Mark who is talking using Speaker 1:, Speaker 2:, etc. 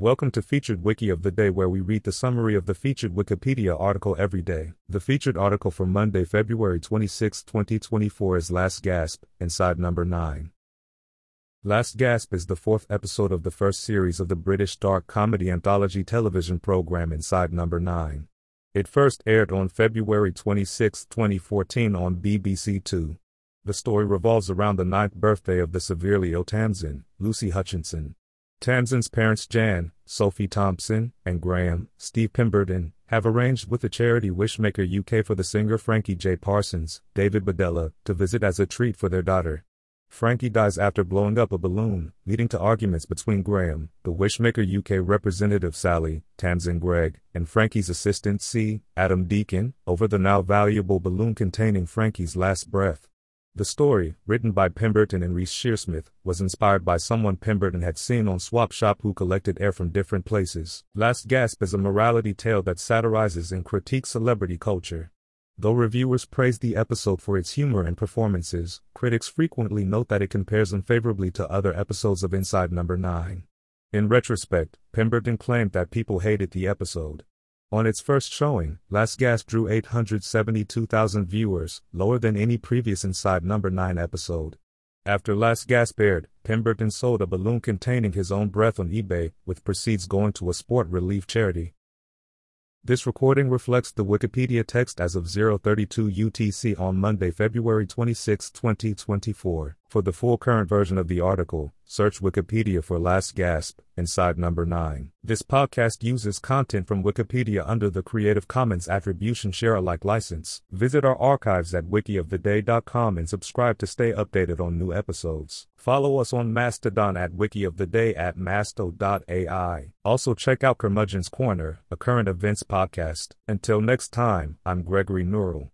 Speaker 1: Welcome to Featured Wiki of the Day, where we read the summary of the featured Wikipedia article every day. The featured article for Monday, February 26, 2024 is Last Gasp, inside number 9. Last Gasp is the fourth episode of the first series of the British dark comedy anthology television program Inside Number 9. It first aired on February 26, 2014 on BBC Two. The story revolves around the ninth birthday of the severely ill Tamsin, Lucy Hutchinson. Tamsin's parents Jan, Sophie Thompson, and Graham, Steve Pemberton, have arranged with the charity Wishmaker UK for the singer Frankie J. Parsons, David Bedella, to visit as a treat for their daughter. Frankie dies after blowing up a balloon, leading to arguments between Graham, the Wishmaker UK representative Sally, Tamsin Greig, and Frankie's assistant C, Adam Deacon, over the now valuable balloon containing Frankie's last breath. The story, written by Pemberton and Reece Shearsmith, was inspired by someone Pemberton had seen on Swap Shop who collected air from different places. Last Gasp is a morality tale that satirizes and critiques celebrity culture. Though reviewers praise the episode for its humor and performances, critics frequently note that it compares unfavorably to other episodes of Inside Number 9. In retrospect, Pemberton claimed that people hated the episode. On its first showing, Last Gasp drew 872,000 viewers, lower than any previous Inside Number 9 episode. After Last Gasp aired, Pemberton sold a balloon containing his own breath on eBay, with proceeds going to a sport relief charity. This recording reflects the Wikipedia text as of 032 UTC on Monday, February 26, 2024. For the full current version of the article, search Wikipedia for Last Gasp, inside number 9. This podcast uses content from Wikipedia under the Creative Commons Attribution Share Alike license. Visit our archives at wikioftheday.com and subscribe to stay updated on new episodes. Follow us on Mastodon at wikioftheday at masto.ai. Also check out Curmudgeon's Corner, a current events podcast. Until next time, I'm Gregory Nurl.